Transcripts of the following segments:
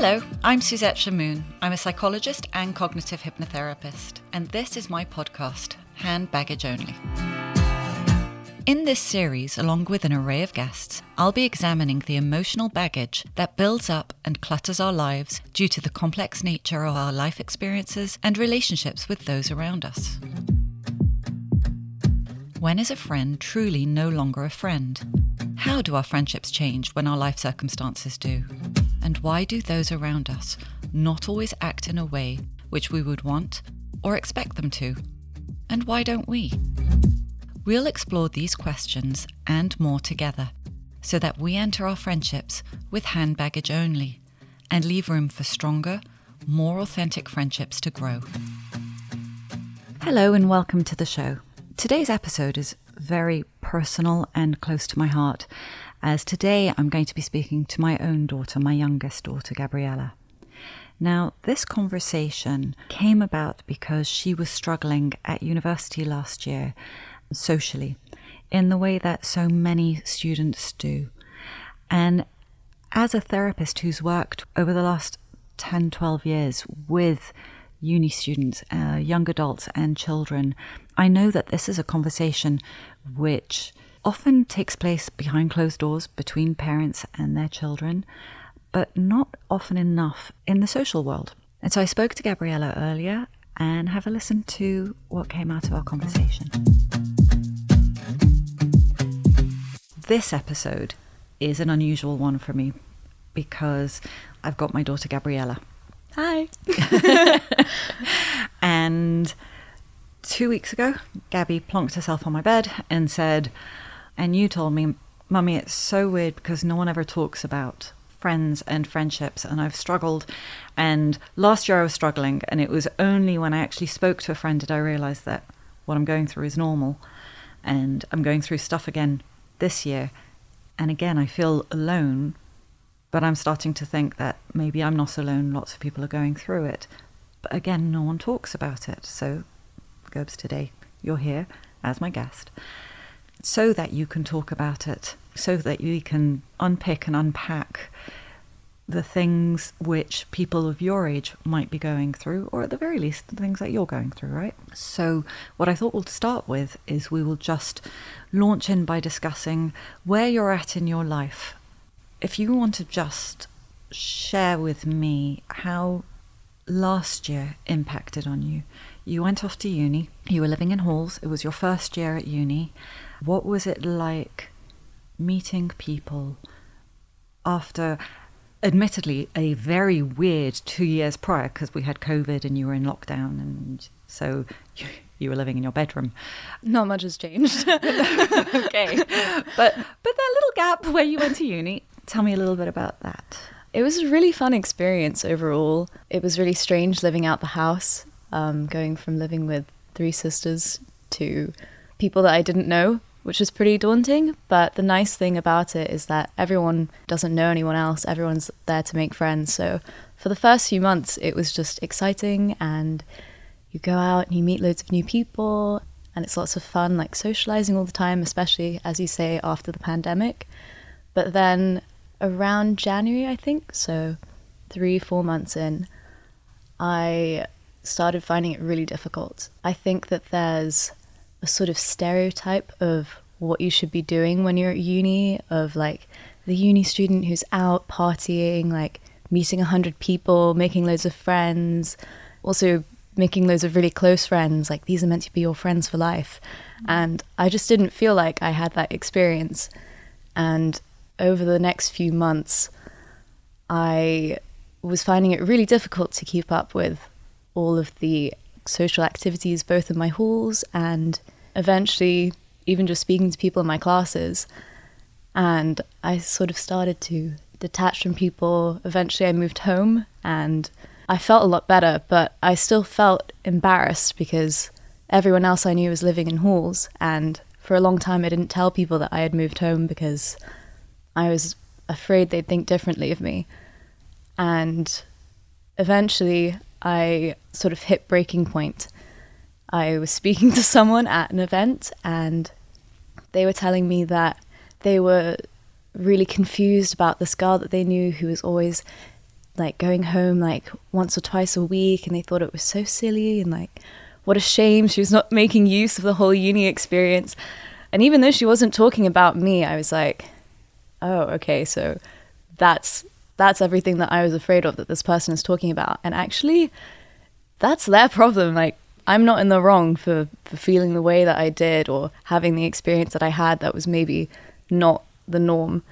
Hello, I'm Suzette Shahmoon. I'm a psychologist and cognitive hypnotherapist, and this is my podcast, Hand Baggage Only. In this series, along with an array of guests, I'll be examining the emotional baggage that builds up and clutters our lives due to the complex nature of our life experiences and relationships with those around us. When is a friend truly no longer a friend? How do our friendships change when our life circumstances do? And why do those around us not always act in a way which we would want or expect them to? And why don't we? We'll explore these questions and more together so that we enter our friendships with hand baggage only and leave room for stronger, more authentic friendships to grow. Hello, and welcome to the show. Today's episode is very personal and close to my heart as today I'm going to be speaking to my own daughter, my youngest daughter, Gabriella. Now, this conversation came about because she was struggling at university last year socially in the way that so many students do. And as a therapist who's worked over the last 10, 12 years with uni students, uh, young adults, and children, I know that this is a conversation which often takes place behind closed doors between parents and their children, but not often enough in the social world. And so I spoke to Gabriella earlier and have a listen to what came out of our conversation. This episode is an unusual one for me because I've got my daughter Gabriella. Hi. and two weeks ago, Gabbi plonked herself on my bed and said, and you told me, Mummy, it's so weird because no one ever talks about friends and friendships, and I've struggled. And last year I was struggling, and it was only when I actually spoke to a friend did I realize that what I'm going through is normal. And I'm going through stuff again this year. And again, I feel alone, but I'm starting to think that maybe I'm not alone. Lots of people are going through it. But again, no one talks about it. So, Gobes, today you're here as my guest so that you can talk about it, so that you can unpick and unpack the things which people of your age might be going through, or at the very least, the things that you're going through, right? So, what I thought we'll start with is we will just launch in by discussing where you're at in your life. If you want to just share with me how last year impacted on you. You went off to uni, you were living in halls, it was your first year at uni. What was it like meeting people after, admittedly, a very weird two years prior because we had COVID and you were in lockdown, and so you, you were living in your bedroom. Not much has changed. okay, but but that little gap where you went to uni. Tell me a little bit about that. It was a really fun experience overall. It was really strange living out the house, um, going from living with three sisters to people that I didn't know which was pretty daunting. But the nice thing about it is that everyone doesn't know anyone else, everyone's there to make friends. So for the first few months, it was just exciting, and you go out and you meet loads of new people, and it's lots of fun, like socializing all the time, especially as you say, after the pandemic. But then around January, I think, so three, four months in, I started finding it really difficult. I think that there's a sort of stereotype of what you should be doing when you're at uni of like the uni student who's out partying like meeting a hundred people making loads of friends also making loads of really close friends like these are meant to be your friends for life. Mm. And i just didn't feel like i had that experience. And over the next few months i was finding it really difficult to keep up with all of the social activities both in my halls and eventually even just speaking to people in my classes. And I sort of started to detach from people. Eventually, I moved home and I felt a lot better, but I still felt embarrassed because everyone else I knew was living in halls. And for a long time, I didn't tell people that I had moved home because I was afraid they'd think differently of me. And eventually, I sort of hit breaking point. I was speaking to someone at an event and they were telling me that they were really confused about this girl that they knew who was always like going home like once or twice a week and they thought it was so silly and like what a shame she was not making use of the whole uni experience. And even though she wasn't talking about me, I was like, oh, okay, so that's that's everything that I was afraid of that this person is talking about. And actually, that's their problem. Like, I'm not in the wrong for, for feeling the way that I did or having the experience that I had that was maybe not the norm.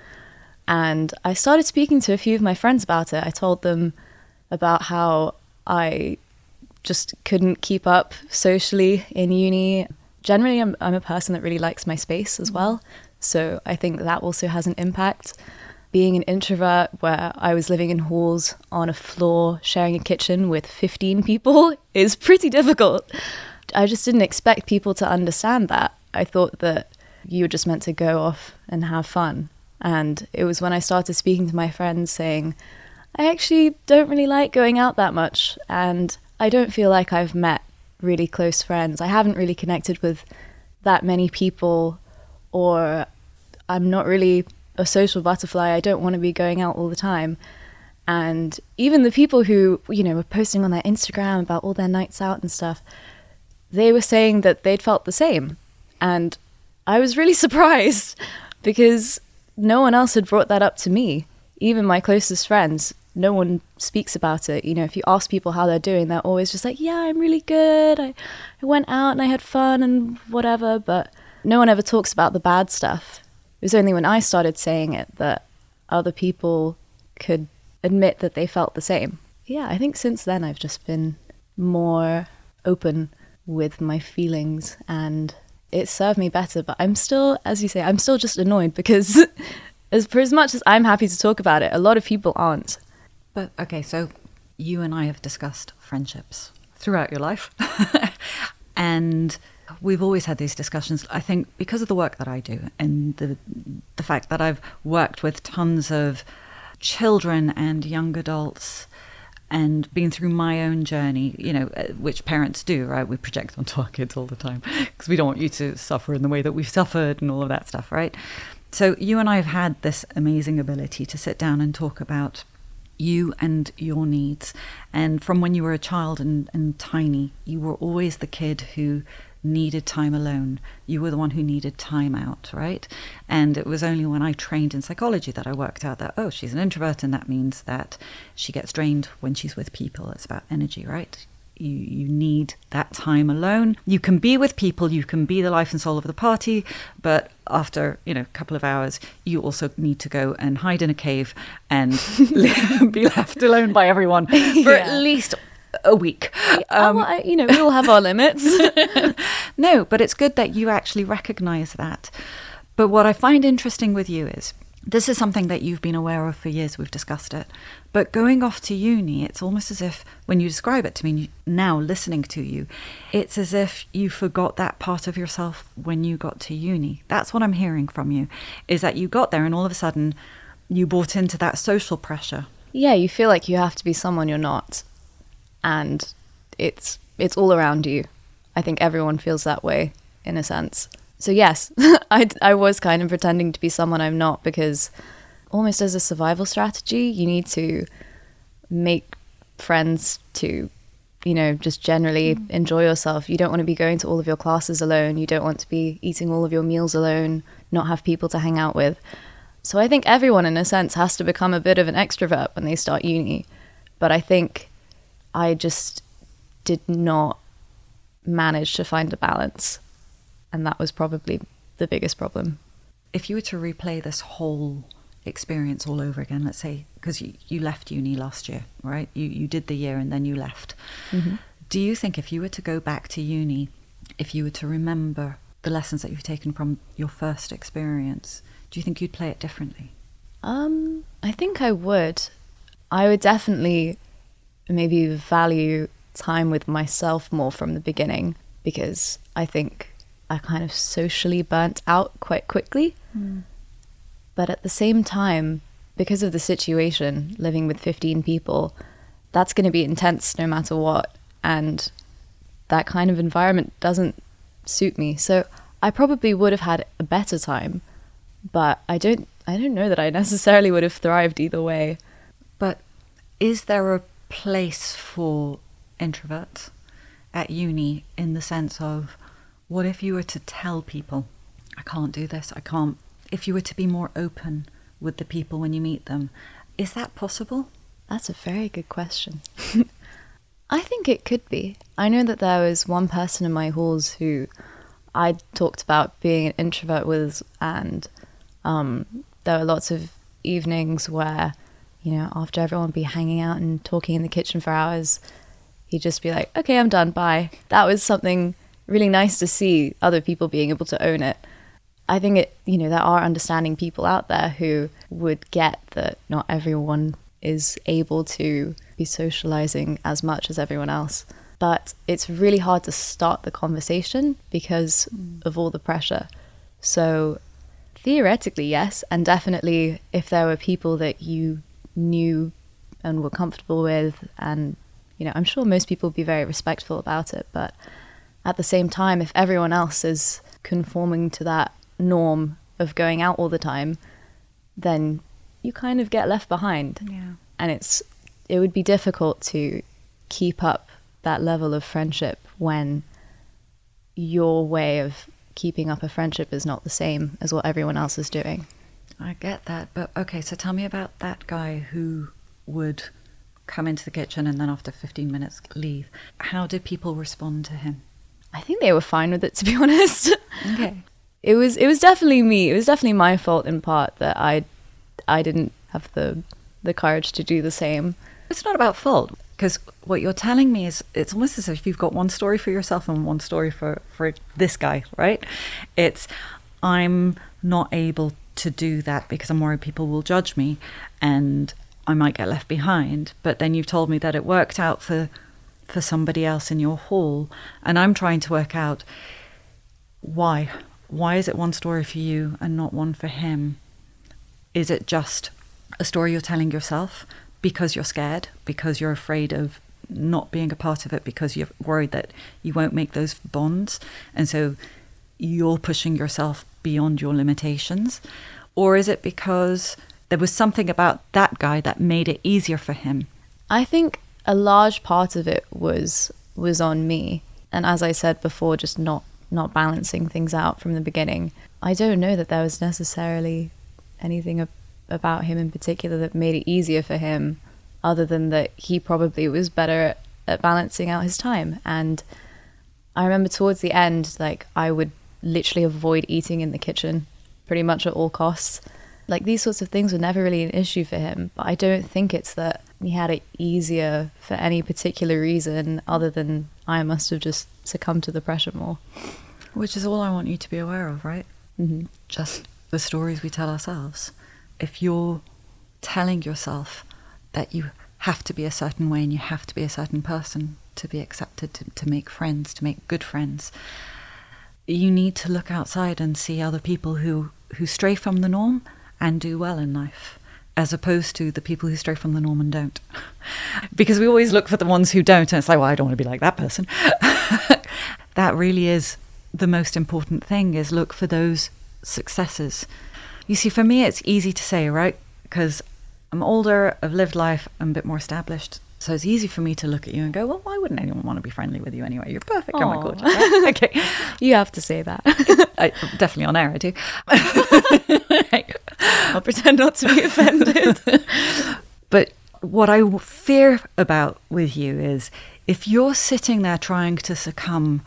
And I started speaking to a few of my friends about it. I told them about how I just couldn't keep up socially in uni. Generally, I'm, I'm a person that really likes my space as mm-hmm. well. So I think that also has an impact. Being an introvert, where I was living in halls on a floor, sharing a kitchen with 15 people, is pretty difficult. I just didn't expect people to understand that. I thought that you were just meant to go off and have fun. And it was when I started speaking to my friends saying, I actually don't really like going out that much. And I don't feel like I've met really close friends. I haven't really connected with that many people, or I'm not really a social butterfly. I don't want to be going out all the time. And even the people who, you know, were posting on their Instagram about all their nights out and stuff, they were saying that they'd felt the same. And I was really surprised because no one else had brought that up to me. Even my closest friends, no one speaks about it. You know, if you ask people how they're doing, they're always just like, yeah, I'm really good. I, I went out and I had fun and whatever. But no one ever talks about the bad stuff. It was only when I started saying it that other people could admit that they felt the same. Yeah, I think since then I've just been more open with my feelings and it served me better. But I'm still, as you say, I'm still just annoyed because as for as much as I'm happy to talk about it, a lot of people aren't. But okay, so you and I have discussed friendships throughout your life. and we've always had these discussions. I think because of the work that I do and the the fact that I've worked with tons of children and young adults and been through my own journey, you know, uh, which parents do, right? We project onto our kids all the time because we don't want you to suffer in the way that we've suffered and all of that stuff, right? So you and I have had this amazing ability to sit down and talk about you and your needs. And from when you were a child and, and tiny, you were always the kid who needed time alone. You were the one who needed time out, right? And it was only when I trained in psychology that I worked out that, oh, she's an introvert, and that means that she gets drained when she's with people. It's about energy, right? You, you need that time alone. You can be with people, you can be the life and soul of the party, but after you know a couple of hours, you also need to go and hide in a cave and be left alone by everyone for yeah. at least a week. Um, well, I, you know, we all have our limits. no, but it's good that you actually recognize that. But what I find interesting with you is this is something that you've been aware of for years. We've discussed it. But going off to uni, it's almost as if when you describe it to me now, listening to you, it's as if you forgot that part of yourself when you got to uni. That's what I'm hearing from you, is that you got there and all of a sudden you bought into that social pressure. Yeah, you feel like you have to be someone you're not. And it's it's all around you. I think everyone feels that way in a sense. So yes, I I was kind of pretending to be someone I'm not because almost as a survival strategy, you need to make friends to you know just generally mm. enjoy yourself. You don't want to be going to all of your classes alone. You don't want to be eating all of your meals alone, not have people to hang out with. So I think everyone in a sense has to become a bit of an extrovert when they start uni. But I think I just did not manage to find a balance. And that was probably the biggest problem. If you were to replay this whole experience all over again, let's say, because you, you left uni last year, right? You, you did the year and then you left. Mm-hmm. Do you think if you were to go back to uni, if you were to remember the lessons that you've taken from your first experience, do you think you'd play it differently? Um, I think I would. I would definitely maybe value time with myself more from the beginning because I think I kind of socially burnt out quite quickly. Mm. But at the same time, because of the situation, living with 15 people, that's going to be intense no matter what. And that kind of environment doesn't suit me. So I probably would have had a better time, but I don't I don't know that I necessarily would have thrived either way. But Is there a place for introverts at uni in the sense of what if you were to tell people, I can't do this, I can't, if you were to be more open with the people when you meet them, is that possible? That's a very good question. I think it could be. I know that there was one person in my halls who I talked about being an introvert with, and um, there were lots of evenings where, you know, after everyone would be hanging out and talking in the kitchen for hours, he'd just be like, okay, I'm done, bye. That was something really nice to see other people being able to own it. I think it, you know, there are understanding people out there who would get that not everyone is able to be socializing as much as everyone else but it's really hard to start the conversation because of all the pressure. So, theoretically, yes, and definitely if there were people that you knew and were comfortable with, and you know, I'm sure most people would be very respectful about it, but at the same time, if everyone else is conforming to that norm of going out all the time, then you kind of get left behind. Yeah. And it's it would be difficult to keep up that level of friendship when your way of keeping up a friendship is not the same as what everyone else is doing. I get that, but okay, so tell me about that guy who would come into the kitchen and then after 15 minutes leave. How did people respond to him? I think they were fine with it to be honest. Okay. it was it was definitely me. It was definitely my fault in part that I I didn't have the the courage to do the same. It's not about fault because what you're telling me is it's almost as if you've got one story for yourself and one story for for this guy right it's i'm not able to do that because i'm worried people will judge me and i might get left behind. But then you've told me that it worked out for for somebody else in your hall. And i'm trying to work out why. Why is it one story for you and not one for him? Is it just a story you're telling yourself because you're scared, because you're afraid of not being a part of it, because you're worried that you won't make those bonds. And so you're pushing yourself beyond your limitations? Or is it because there was something about that guy that made it easier for him? I think a large part of it was was on me. And as I said before, just not not balancing things out from the beginning. I don't know that there was necessarily anything about him in particular that made it easier for him, other than that he probably was better at, at balancing out his time. And I remember towards the end, like I would literally avoid eating in the kitchen pretty much at all costs. Like these sorts of things were never really an issue for him, but I don't think it's that he had it easier for any particular reason other than I must have just succumbed to the pressure more. Which is all I want you to be aware of, right? Mm-hmm. Just the stories we tell ourselves if you're telling yourself that you have to be a certain way and you have to be a certain person to be accepted, to, to make friends, to make good friends, you need to look outside and see other people who, who stray from the norm and do well in life, as opposed to the people who stray from the norm and don't. because we always look for the ones who don't, and it's like, well, I don't want to be like that person. that really is the most important thing is look for those successes you see, for me, it's easy to say, right? Because I'm older, I've lived life, I'm a bit more established. So it's easy for me to look at you and go, well, why wouldn't anyone want to be friendly with you anyway? You're perfect. Aww. Oh my god. Right? okay. You have to say that. I, definitely on air, I do. I'll pretend not to be offended. but what I fear about with you is if you're sitting there trying to succumb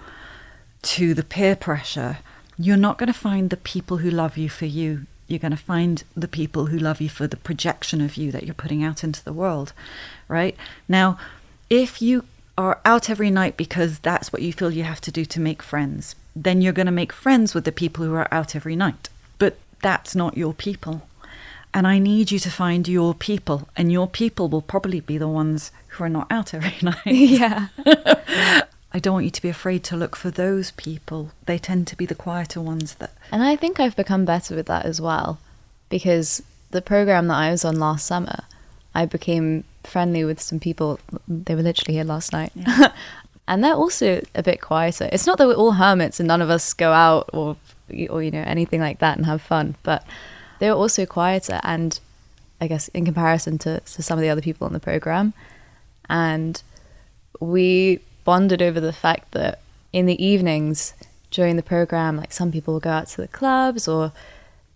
to the peer pressure, you're not going to find the people who love you for you you're going to find the people who love you for the projection of you that you're putting out into the world, right? Now, if you are out every night because that's what you feel you have to do to make friends, then you're going to make friends with the people who are out every night. But that's not your people. And I need you to find your people, and your people will probably be the ones who are not out every night. Yeah. I don't want you to be afraid to look for those people. They tend to be the quieter ones that. And I think I've become better with that as well, because the program that I was on last summer, I became friendly with some people. They were literally here last night. Yeah. and they're also a bit quieter. It's not that we're all hermits and none of us go out or, or you know, anything like that and have fun, but they were also quieter. And I guess, in comparison to, to some of the other people in the program. And we bonded over the fact that in the evenings during the program, like some people would go out to the clubs or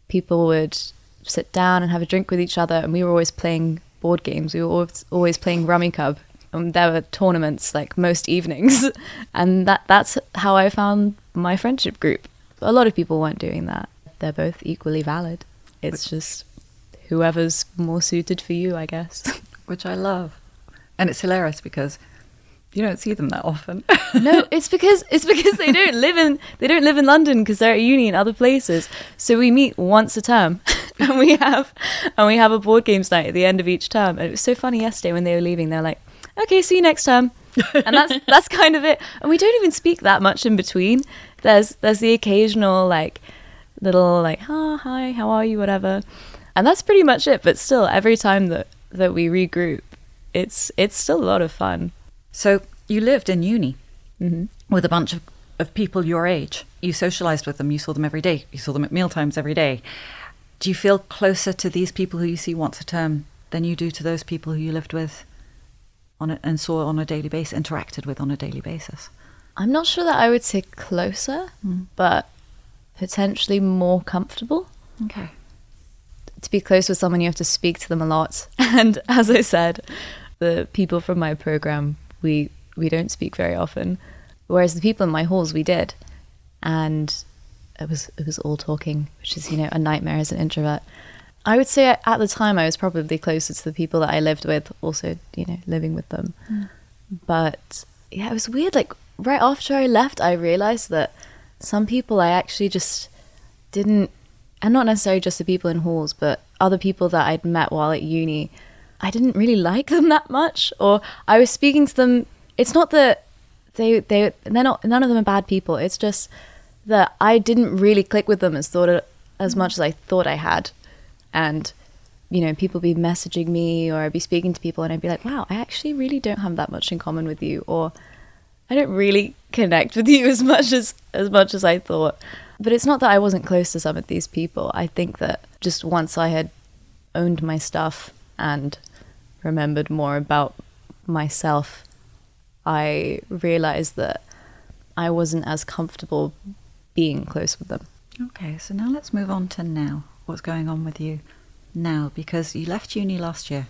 people would sit down and have a drink with each other. And we were always playing board games. We were always, always playing Rummikub. And there were tournaments like most evenings. and that, that's how I found my friendship group. A lot of people weren't doing that. They're both equally valid. It's just whoever's more suited for you, I guess. Which I love. And it's hilarious because you don't see them that often. no, it's because it's because they don't live in they don't live in London because they're at uni in other places. So we meet once a term, and we have and we have a board games night at the end of each term. And it was so funny yesterday when they were leaving. They're like, "Okay, see you next term," and that's that's kind of it. And we don't even speak that much in between. There's there's the occasional like little like, "Oh, hi, how are you?" whatever, and that's pretty much it. But still, every time that that we regroup, it's it's still a lot of fun. So you lived in uni Mm-hmm. with a bunch of, of people your age. You socialized with them. You saw them every day. You saw them at mealtimes every day. Do you feel closer to these people who you see once a term than you do to those people who you lived with on a, and saw on a daily basis, interacted with on a daily basis? I'm not sure that I would say closer, but potentially more comfortable. Okay. To be close with someone, you have to speak to them a lot. And as I said, the people from my program, we we don't speak very often, whereas the people in my halls, we did, and it was it was all talking, which is you know a nightmare as an introvert. I would say at the time I was probably closer to the people that I lived with, also you know living with them. Hmm. But yeah, it was weird. Like right after I left, I realized that some people I actually just didn't, and not necessarily just the people in halls, but other people that I'd met while at uni, I didn't really like them that much. Or I was speaking to them. It's not that they they they're not none of them are bad people. It's just that I didn't really click with them as thought as mm. much as I thought I had, and you know, people be messaging me or I'd be speaking to people and I'd be like, wow, I actually really don't have that much in common with you, or I don't really connect with you as much as as much as I thought. But it's not that I wasn't close to some of these people. I think that just once I had owned my stuff and remembered more about myself, I realized that I wasn't as comfortable being close with them. Okay, so now let's move on to now. What's going on with you now? Because you left uni last year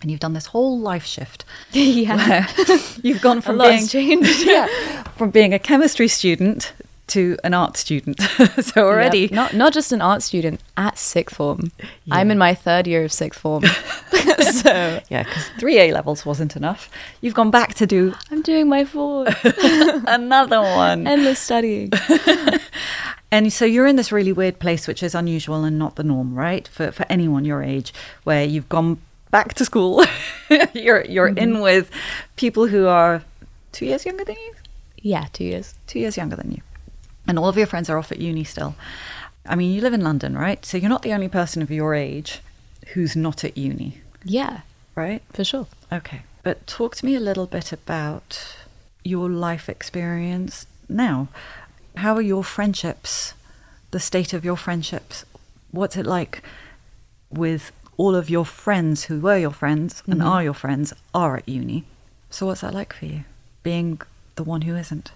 and you've done this whole life shift. yeah. you've gone from being changed. yeah, from being a chemistry student to an art student. so already Yep. not not just an art student at sixth form. I'm in my third year of sixth form, so yeah, because three A levels wasn't enough. You've gone back to do I'm doing my fourth. another one. Endless studying. And so you're in this really weird place, which is unusual and not the norm, right? For for anyone your age, where you've gone back to school, you're you're in mm-hmm. with people who are two years younger than you, Yeah, two years. two years younger than you, and all of your friends are off at uni still. I mean, you live in London, right? So you're not the only person of your age who's not at uni, Yeah, right? for sure. Okay. But talk to me a little bit about your life experience now. How are your friendships? The state of your friendships? What's it like with all of your friends who were your friends and Mhm. are your friends are at uni? So what's that like for you? Being the one who isn't?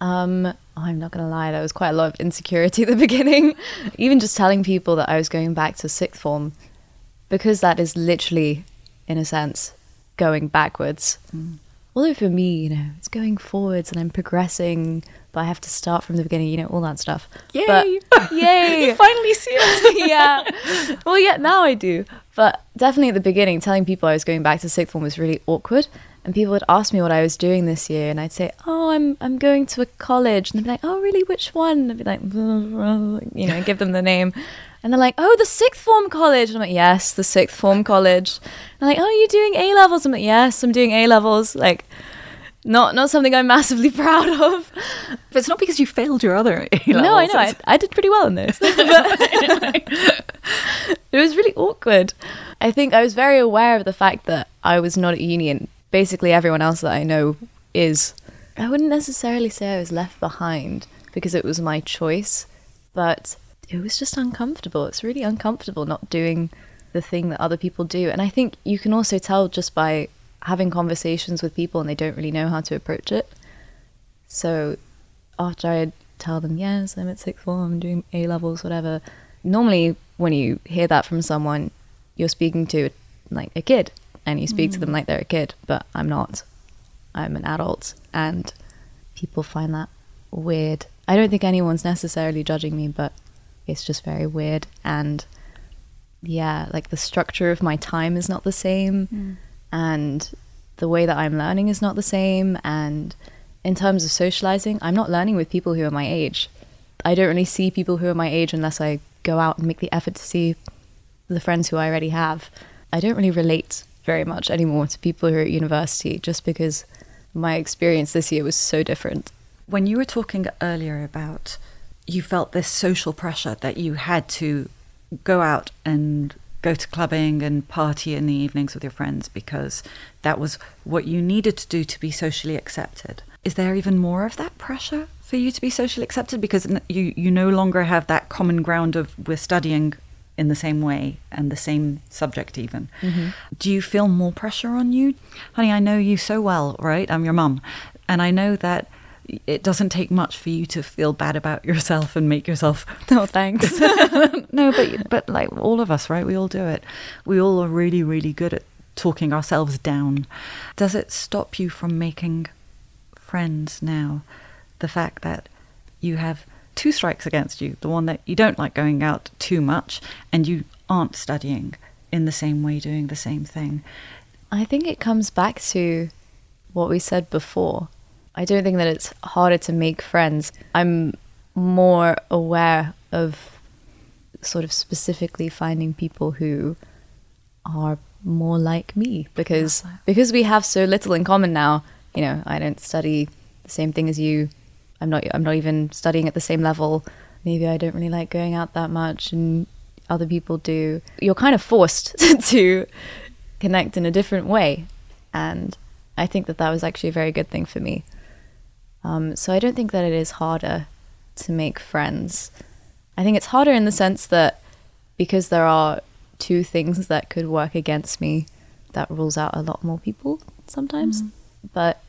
Um, I'm not gonna lie, there was quite a lot of insecurity at the beginning. Even just telling people that I was going back to sixth form, because that is literally, in a sense, going backwards. Although for me, you know, it's going forwards and I'm progressing, but I have to start from the beginning, you know, all that stuff. But yay! you finally see it. yeah. Well, yeah, now I do. But definitely at the beginning, telling people I was going back to sixth form was really awkward. And people would ask me what I was doing this year, and I'd say, "Oh, I'm I'm going to a college." And they'd be like, "Oh, really? Which one?" And I'd be like, you know, give them the name, and they're like, "Oh, the sixth form college." And I'm like, "Yes, the sixth form college." And they're like, "Oh, you're doing A levels?" I'm like, "Yes, I'm doing A levels." Like, not not something I'm massively proud of. But it's not because you failed your other A No, I know. I, I did pretty well in this. It was really awkward. I think I was very aware of the fact that I was not at uni and basically everyone else that I know is. I wouldn't necessarily say I was left behind because it was my choice, but it was just uncomfortable. It's really uncomfortable not doing the thing that other people do. And I think you can also tell just by having conversations with people and they don't really know how to approach it. So after I tell them, yes, I'm at sixth form, I'm doing A levels, whatever. Normally, when you hear that from someone, you're speaking to like a kid and you speak mm. to them like they're a kid, but I'm not. I'm an adult and people find that weird. I don't think anyone's necessarily judging me, but it's just very weird. And yeah, like the structure of my time is not the same. Mm. And the way that I'm learning is not the same. And in terms of socializing, I'm not learning with people who are my age. I don't really see people who are my age unless I go out and make the effort to see the friends who I already have. I don't really relate very much anymore to people who are at university just because my experience this year was so different. When you were talking earlier about you felt this social pressure that you had to go out and go to clubbing and party in the evenings with your friends because that was what you needed to do to be socially accepted. Is there even more of that pressure for you to be socially accepted because you you no longer have that common ground of we're studying in the same way and the same subject even. Mm-hmm. Do you feel more pressure on you? Honey, I know you so well, right? I'm your mum. And I know that it doesn't take much for you to feel bad about yourself and make yourself no thanks no but but like all of us right we all do it we all are really really good at talking ourselves down does it stop you from making friends now the fact that you have two strikes against you the one that you don't like going out too much and you aren't studying in the same way doing the same thing i think it comes back to what we said before I don't think that it's harder to make friends. I'm more aware of sort of specifically finding people who are more like me because because we have so little in common now. You know, I don't study the same thing as you. I'm not I'm not even studying at the same level. Maybe I don't really like going out that much and other people do. You're kind of forced to connect in a different way. And I think that that was actually a very good thing for me. Um, so I don't think that it is harder to make friends. I think it's harder in the sense that because there are two things that could work against me, that rules out a lot more people sometimes. Mm. But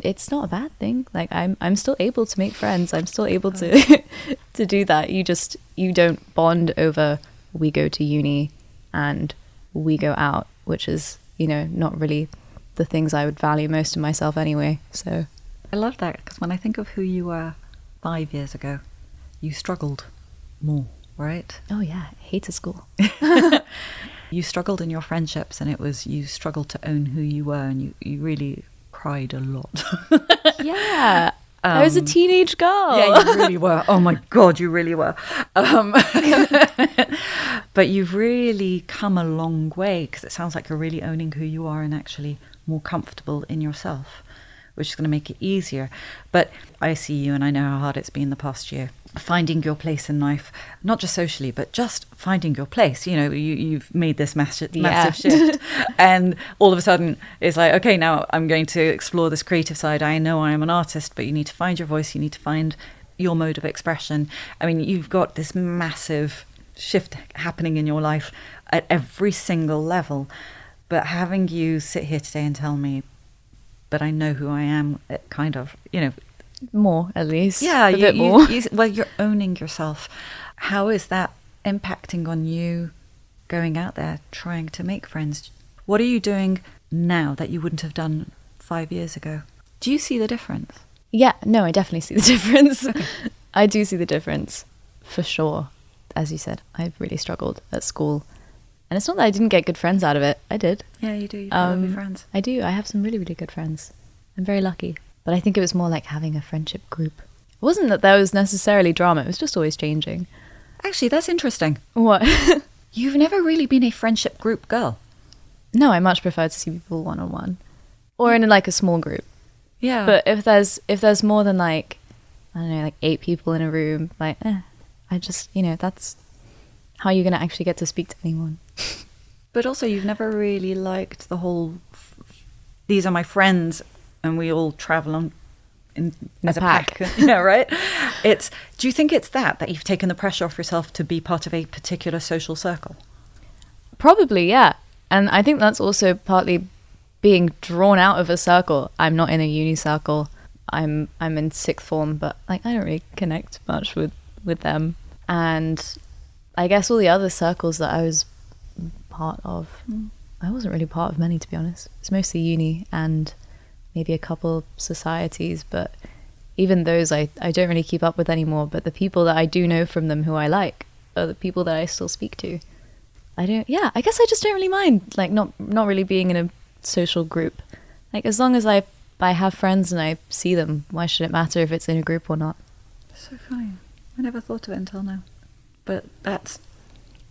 it's not a bad thing. Like I'm I'm still able to make friends. I'm still able to oh. to do that. You just you don't bond over we go to uni and we go out, which is, you know, not really the things I would value most in myself anyway. So I love that because when I think of who you were five years ago, you struggled more, right? Oh, yeah. I hated school. you struggled in your friendships, and it was you struggled to own who you were, and you, you really cried a lot. yeah. Um, I was a um, teenage girl. Yeah, you really were. Oh my God, you really were. Um, but you've really come a long way because it sounds like you're really owning who you are and actually more comfortable in yourself which is going to make it easier. But I see you and I know how hard it's been the past year. Finding your place in life, not just socially, but just finding your place. You know, you, you've made this massive, massive yeah. shift. and all of a sudden, it's like, okay, now I'm going to explore this creative side. I know I am an artist, but you need to find your voice, you need to find your mode of expression. I mean, you've got this massive shift happening in your life at every single level. But having you sit here today and tell me but I know who I am, kind of, you know. More, at least. Yeah, a you, bit more. You, well, you're owning yourself. How is that impacting on you going out there trying to make friends? What are you doing now that you wouldn't have done five years ago? Do you see the difference? Yeah, no, I definitely see the difference. Okay. I do see the difference for sure. As you said, I've really struggled at school and it's not that I didn't get good friends out of it. I did. Yeah, you do. You um, friends. I do. I have some really, really good friends. I'm very lucky. But I think it was more like having a friendship group. It wasn't that there was necessarily drama. It was just always changing. Actually, that's interesting. What? You've never really been a friendship group girl. No, I much prefer to see people one on one, or in like a small group. Yeah. But if there's if there's more than like I don't know, like eight people in a room, like eh, I just you know that's how you're going to actually get to speak to anyone. but also, you've never really liked the whole. These are my friends, and we all travel on in, in as a pack. pack. yeah, right. It's. Do you think it's that that you've taken the pressure off yourself to be part of a particular social circle? Probably, yeah. And I think that's also partly being drawn out of a circle. I'm not in a uni circle. I'm I'm in sixth form, but like I don't really connect much with with them. And I guess all the other circles that I was part of, Mm. I wasn't really part of many to be honest. It's mostly uni and maybe a couple societies, but even those I, I don't really keep up with anymore. But the people that I do know from them who I like are the people that I still speak to. I don't yeah, I guess I just don't really mind like not not really being in a social group. Like as long as I I have friends and I see them, why should it matter if it's in a group or not? So fine. I never thought of it until now. But that's,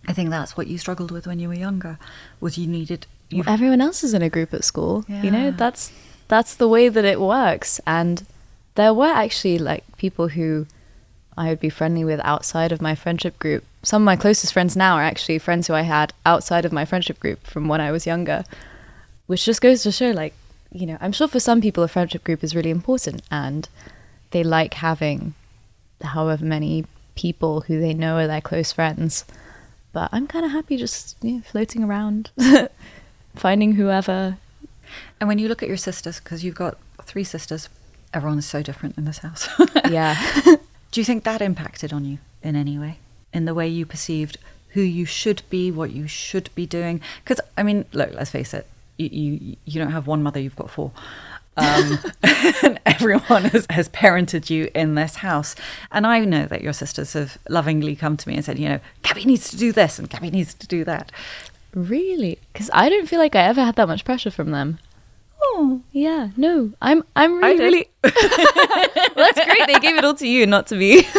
I think that's what you struggled with when you were younger, was you needed. You, Well, everyone else is in a group at school. You know, that's that's the way that it works. And there were actually like people who I would be friendly with outside of my friendship group. Some of my closest friends now are actually friends who I had outside of my friendship group from when I was younger, which just goes to show like, you know, I'm sure for some people a friendship group is really important and they like having however many people who they know are their close friends. But I'm kind of happy just you know, floating around, finding whoever. And when you look at your sisters, because you've got three sisters, everyone is so different in this house. Yeah. Do you think that impacted on you in any way? In the way you perceived who you should be, what you should be doing? Because, I mean, look, let's face it, you, you, you don't have one mother, you've got four. Um, and everyone has, has parented you in this house. And I know that your sisters have lovingly come to me and said, you know, Gabbi needs to do this and Gabbi needs to do that. really? Because I don't feel like I ever had that much pressure from them. Oh, yeah. No, I'm. I'm really, really. well, that's great. They gave it all to you, not to me.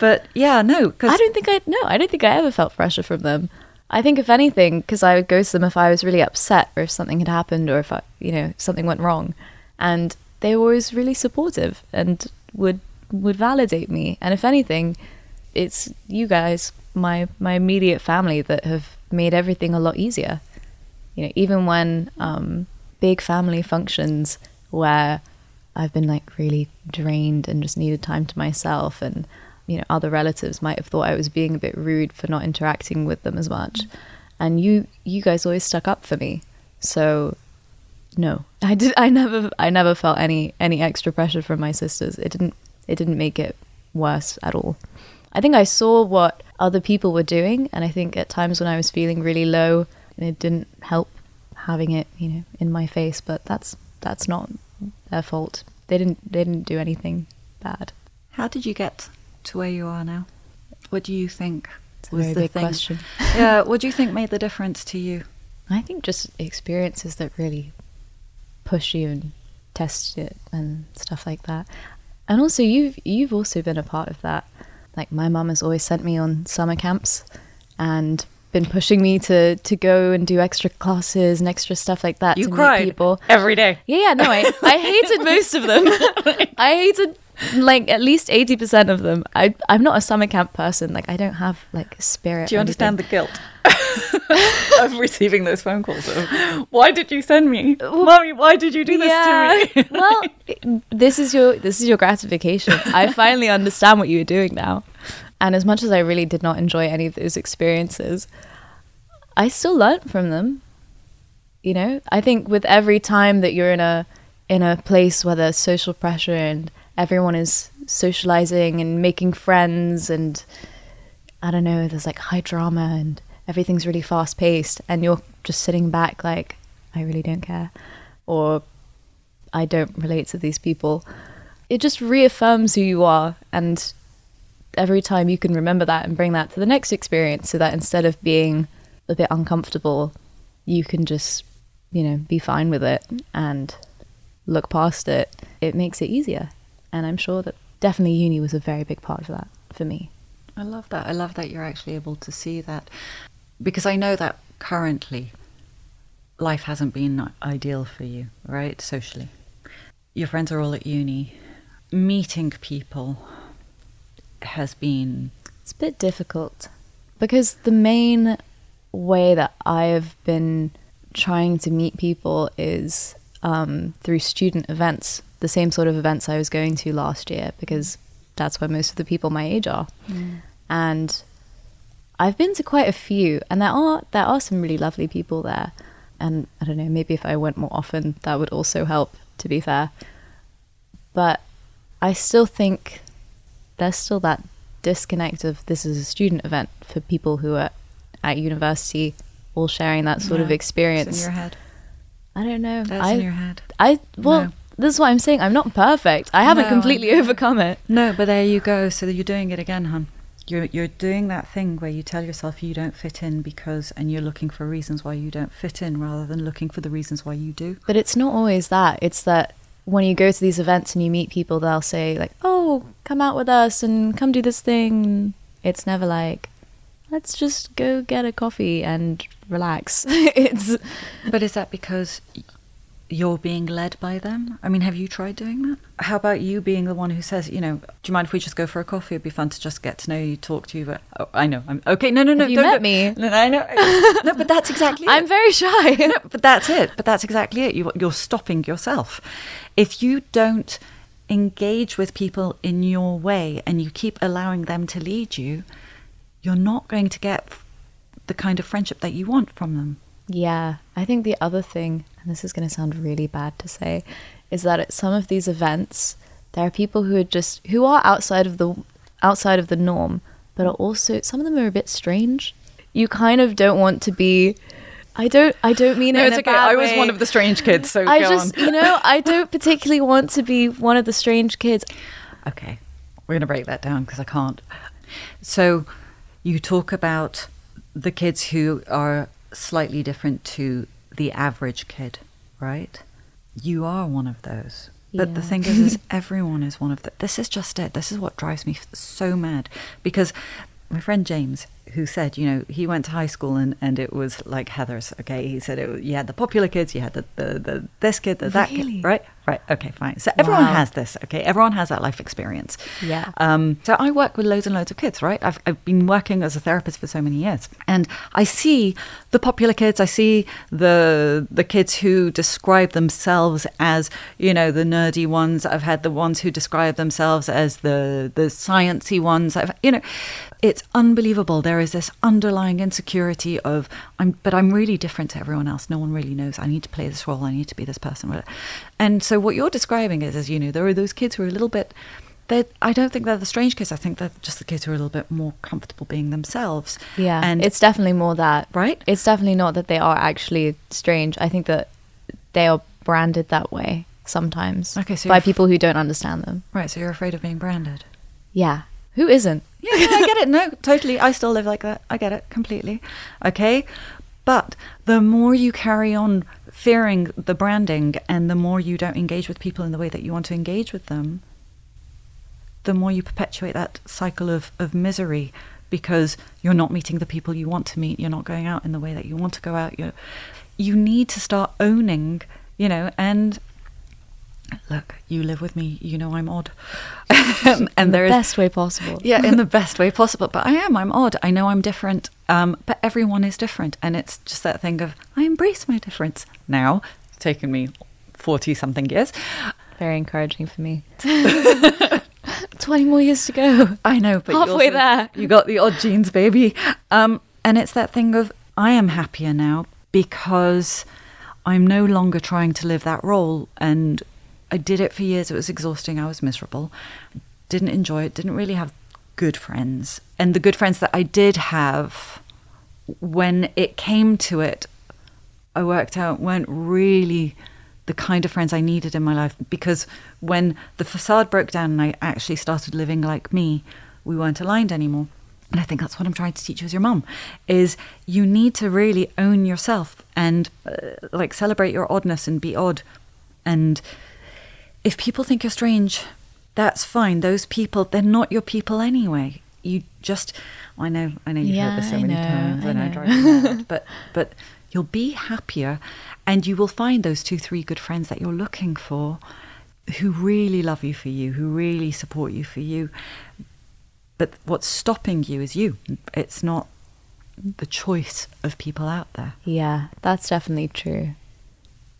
But yeah, no, because I don't think I. No, I don't think I ever felt pressure from them. I think if anything, because I would go to them if I was really upset or if something had happened or if I, you know, something went wrong, and they were always really supportive and would would validate me. And if anything, it's you guys, my my immediate family, that have made everything a lot easier. You know, even when um, big family functions where I've been like really drained and just needed time to myself and you know other relatives might have thought I was being a bit rude for not interacting with them as much. And you you guys always stuck up for me. So no I did I never I never felt any any extra pressure from my sisters. It didn't it didn't make it worse at all. I think I saw what other people were doing and I think at times when I was feeling really low it didn't help having it you know in my face but that's that's not their fault they didn't they didn't do anything bad how did you get to where you are now? What do you think It's a very big question. yeah, what do you think made the difference to you? I think just experiences that really push you and test it and stuff like that. And also you've you've also been a part of that. Like my mum has always sent me on summer camps and been pushing me to to go and do extra classes and extra stuff like that You to cried meet people. every day. Yeah, yeah, no, I, I hated most of them. I hated like at least eighty percent of them. I I'm not a summer camp person. Like I don't have like spirit. Do you understand the guilt of receiving those phone calls? Of, why did you send me, mommy? Why did you do this to me? well, this is your this is your gratification. I finally understand what you were doing now. And as much as I really did not enjoy any of those experiences, I still learned from them. You know, I think with every time that you're in a in a place where there's social pressure and everyone is socializing and making friends and I don't know, there's like high drama and everything's really fast paced and you're just sitting back like I really don't care or I don't relate to these people. It just reaffirms who you are and every time you can remember that and bring that to the next experience so that instead of being a bit uncomfortable, you can just, you know, be fine with it and look past it. It makes it easier. And I'm sure that definitely uni was a very big part of that for me. I love that. I love that you're actually able to see that because I know that currently life hasn't been ideal for you, right? Socially. Your friends are all at uni. Meeting people has been It's a bit difficult because the main way that I've been trying to meet people is um, through student events, the same sort of events I was going to last year, because that's where most of the people my age are. And I've been to quite a few, and there are there are some really lovely people there. And I don't know, maybe if I went more often, that would also help. To be fair, but I still think there's still that disconnect of this is a student event for people who are at university, all sharing that sort of experience. It's in your head. I don't know. That's I, in your head. I well, No. this is what I'm saying. I'm not perfect. I haven't No, completely know. overcome it. No, but there you go. So you're doing it again, hun. You're you're doing that thing where you tell yourself you don't fit in because, and you're looking for reasons why you don't fit in rather than looking for the reasons why you do. But it's not always that. It's that when you go to these events and you meet people, they'll say like, "Oh, come out with us and come do this thing." It's never like, "Let's just go get a coffee and relax." it's But is that because you're being led by them? I mean, have you tried doing that? How about you being the one who says, you know, do you mind if we just go for a coffee? It'd be fun to just get to know you, talk to you. But oh, I know, I'm okay. No, no, no. Have you don't met go- me? No, no, I know. no, but that's exactly. I'm it. very shy. no, but that's it. But that's exactly it. You, you're stopping yourself. If you don't engage with people in your way and you keep allowing them to lead you, you're not going to get the kind of friendship that you want from them. Yeah, I think the other thing, and this is going to sound really bad to say, is that at some of these events, there are people who are just who are outside of the outside of the norm, but are also some of them are a bit strange. You kind of don't want to be. I don't. I don't mean it. in a bad way. I was one of the strange kids, so I just, you know, I don't particularly want to be one of the strange kids. Okay, we're going to break that down because I can't. So, you talk about the kids who are slightly different to the average kid, right? You are one of those. But the thing is, is everyone is one of the. This is just it. This is what drives me so mad because my friend James, who said, you know, he went to high school and, and it was like Heathers. Okay, he said it. You had the popular kids, you had the the, the this kid, the that Really? kid, right? Right. Okay, fine. So everyone Wow. has this. Okay, everyone has that life experience. Yeah. Um, so I work with loads and loads of kids, right? I've, I've been working as a therapist for so many years, and I see the popular kids. I see the the kids who describe themselves as you know the nerdy ones. I've had the ones who describe themselves as the the sciency ones. I've you know, it's unbelievable. There is this underlying insecurity of I'm, but I'm really different to everyone else. No one really knows. I need to play this role. I need to be this person. And so what you're describing is, as you know, there are those kids who are a little bit. They, I don't think they're the strange kids. I think they're just the kids who are a little bit more comfortable being themselves. Yeah, and it's definitely more that. right. It's definitely not that they are actually strange. I think that they are branded that way sometimes Okay, so by people who don't understand them. right. So you're afraid of being branded. Yeah. Who isn't? Yeah, I get it. No, totally. I still live like that. I get it completely. Okay. But the more you carry on fearing the branding and the more you don't engage with people in the way that you want to engage with them, the more you perpetuate that cycle of, of misery because you're not meeting the people you want to meet. You're not going out in the way that you want to go out. You, you need to start owning, you know, and look, you live with me. You know I'm odd. In and the there is best way possible. yeah, in the best way possible. But I am. I'm odd. I know I'm different. Um, but everyone is different, and it's just that thing of I embrace my difference now. It's taken me forty something years. Very encouraging for me. 20 more years to go. I know, but Halfway also- there. You got the odd genes, baby. Um, and it's that thing of I am happier now because I'm no longer trying to live that role. And I did it for years. It was exhausting. I was miserable. Didn't enjoy it. Didn't really have good friends. And the good friends that I did have, when it came to it, I worked out weren't really the kind of friends I needed in my life because when the facade broke down and I actually started living like me, we weren't aligned anymore. And I think that's what I'm trying to teach you as your mum is you need to really own yourself and uh, like celebrate your oddness and be odd. And if people think you're strange, that's fine. Those people, they're not your people anyway. You just, I know, I know you've Yeah, heard this so I many know, times, I and I know. drive you mad. But but you'll be happier, and you will find those two, three good friends that you're looking for, who really love you for you, who really support you for you. But what's stopping you is you. It's not the choice of people out there. Yeah, that's definitely true.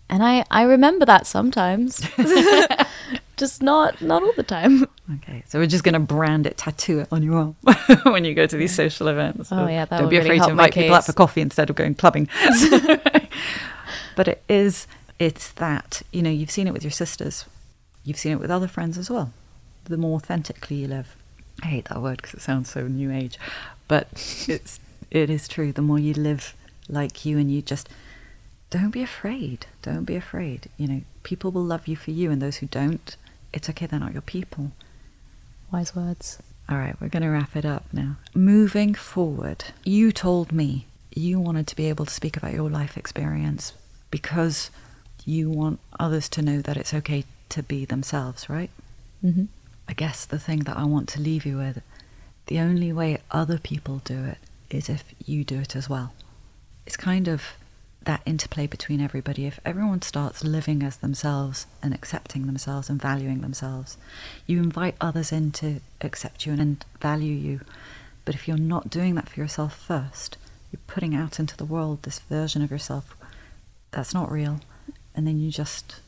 And I, I remember that sometimes. Just not not all the time. Okay, so we're just going to brand it, tattoo it on your arm when you go to these social events. Oh, yeah, that Don't would be really afraid to invite people out for coffee instead of going clubbing. but it is, it's that, you know, you've seen it with your sisters. You've seen it with other friends as well. The more authentically you live. I hate that word because it sounds so new age, but it's, it is true. The more you live like you and you just, don't be afraid. Don't be afraid. You know, people will love you for you, and those who don't, it's okay, they're not your people. Wise words. All right, we're going to wrap it up now. Moving forward, you told me you wanted to be able to speak about your life experience because you want others to know that it's okay to be themselves, right? hmm I guess the thing that I want to leave you with the only way other people do it is if you do it as well. It's kind of that interplay between everybody. If everyone starts living as themselves and accepting themselves and valuing themselves, you invite others in to accept you and value you. But if you're not doing that for yourself first, you're putting out into the world this version of yourself that's not real. And then you just,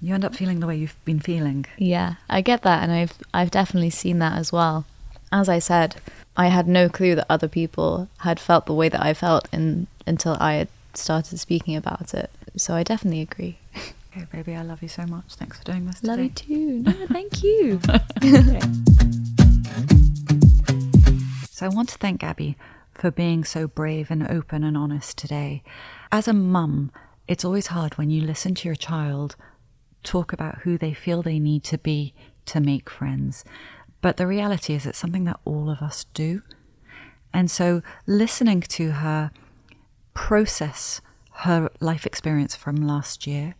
you end up feeling the way you've been feeling. Yeah, I get that, and I've I've definitely seen that as well. As I said, I had no clue that other people had felt the way that I felt in, until I had started speaking about it. So I definitely agree. Okay, baby, I love you so much. Thanks for doing this Love you too. No, thank you. So I want to thank Gabbi for being so brave and open and honest today. As a mum, it's always hard when you listen to your child talk about who they feel they need to be to make friends. But the reality is, it's something that all of us do. And so listening to her process her life experience from last year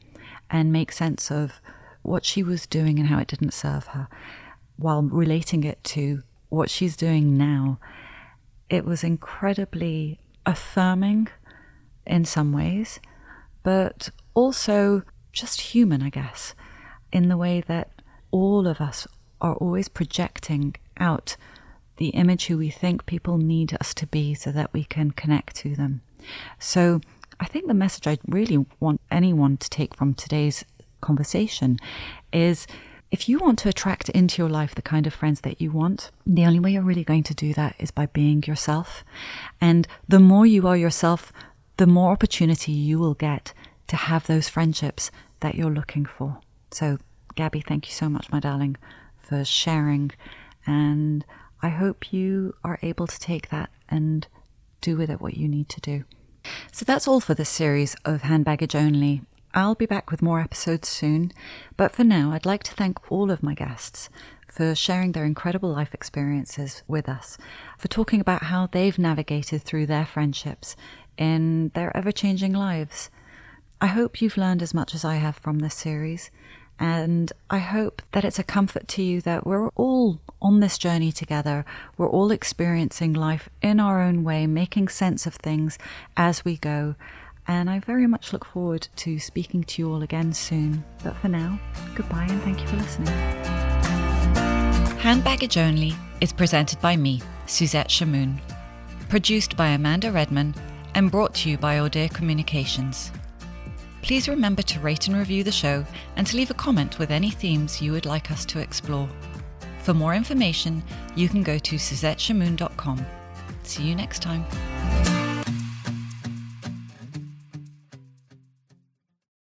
and make sense of what she was doing and how it didn't serve her while relating it to what she's doing now, it was incredibly affirming in some ways, but also just human, I guess, in the way that all of us are always projecting out the image who we think people need us to be so that we can connect to them. So I think the message I really want anyone to take from today's conversation is if you want to attract into your life the kind of friends that you want, the only way you're really going to do that is by being yourself. And the more you are yourself, the more opportunity you will get to have those friendships that you're looking for. So, Gabbi, thank you so much, my darling, for sharing. And I hope you are able to take that and do with it what you need to do. So that's all for this series of Hand Baggage Only. I'll be back with more episodes soon, but for now, I'd like to thank all of my guests for sharing their incredible life experiences with us, for talking about how they've navigated through their friendships in their ever changing lives. I hope you've learned as much as I have from this series, and I hope that it's a comfort to you that we're all on this journey together. We're all experiencing life in our own way, making sense of things as we go. And I very much look forward to speaking to you all again soon. But for now, goodbye and thank you for listening. Hand Baggage Only is presented by me, Suzette Shahmoon. Produced by Amanda Redman and brought to you by O'Dea Communications. Please remember to rate and review the show and to leave a comment with any themes you would like us to explore. For more information, you can go to suzetteshahmoon.com. See you next time.